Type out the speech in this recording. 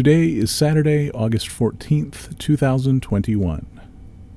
Today is Saturday, August 14th, 2021.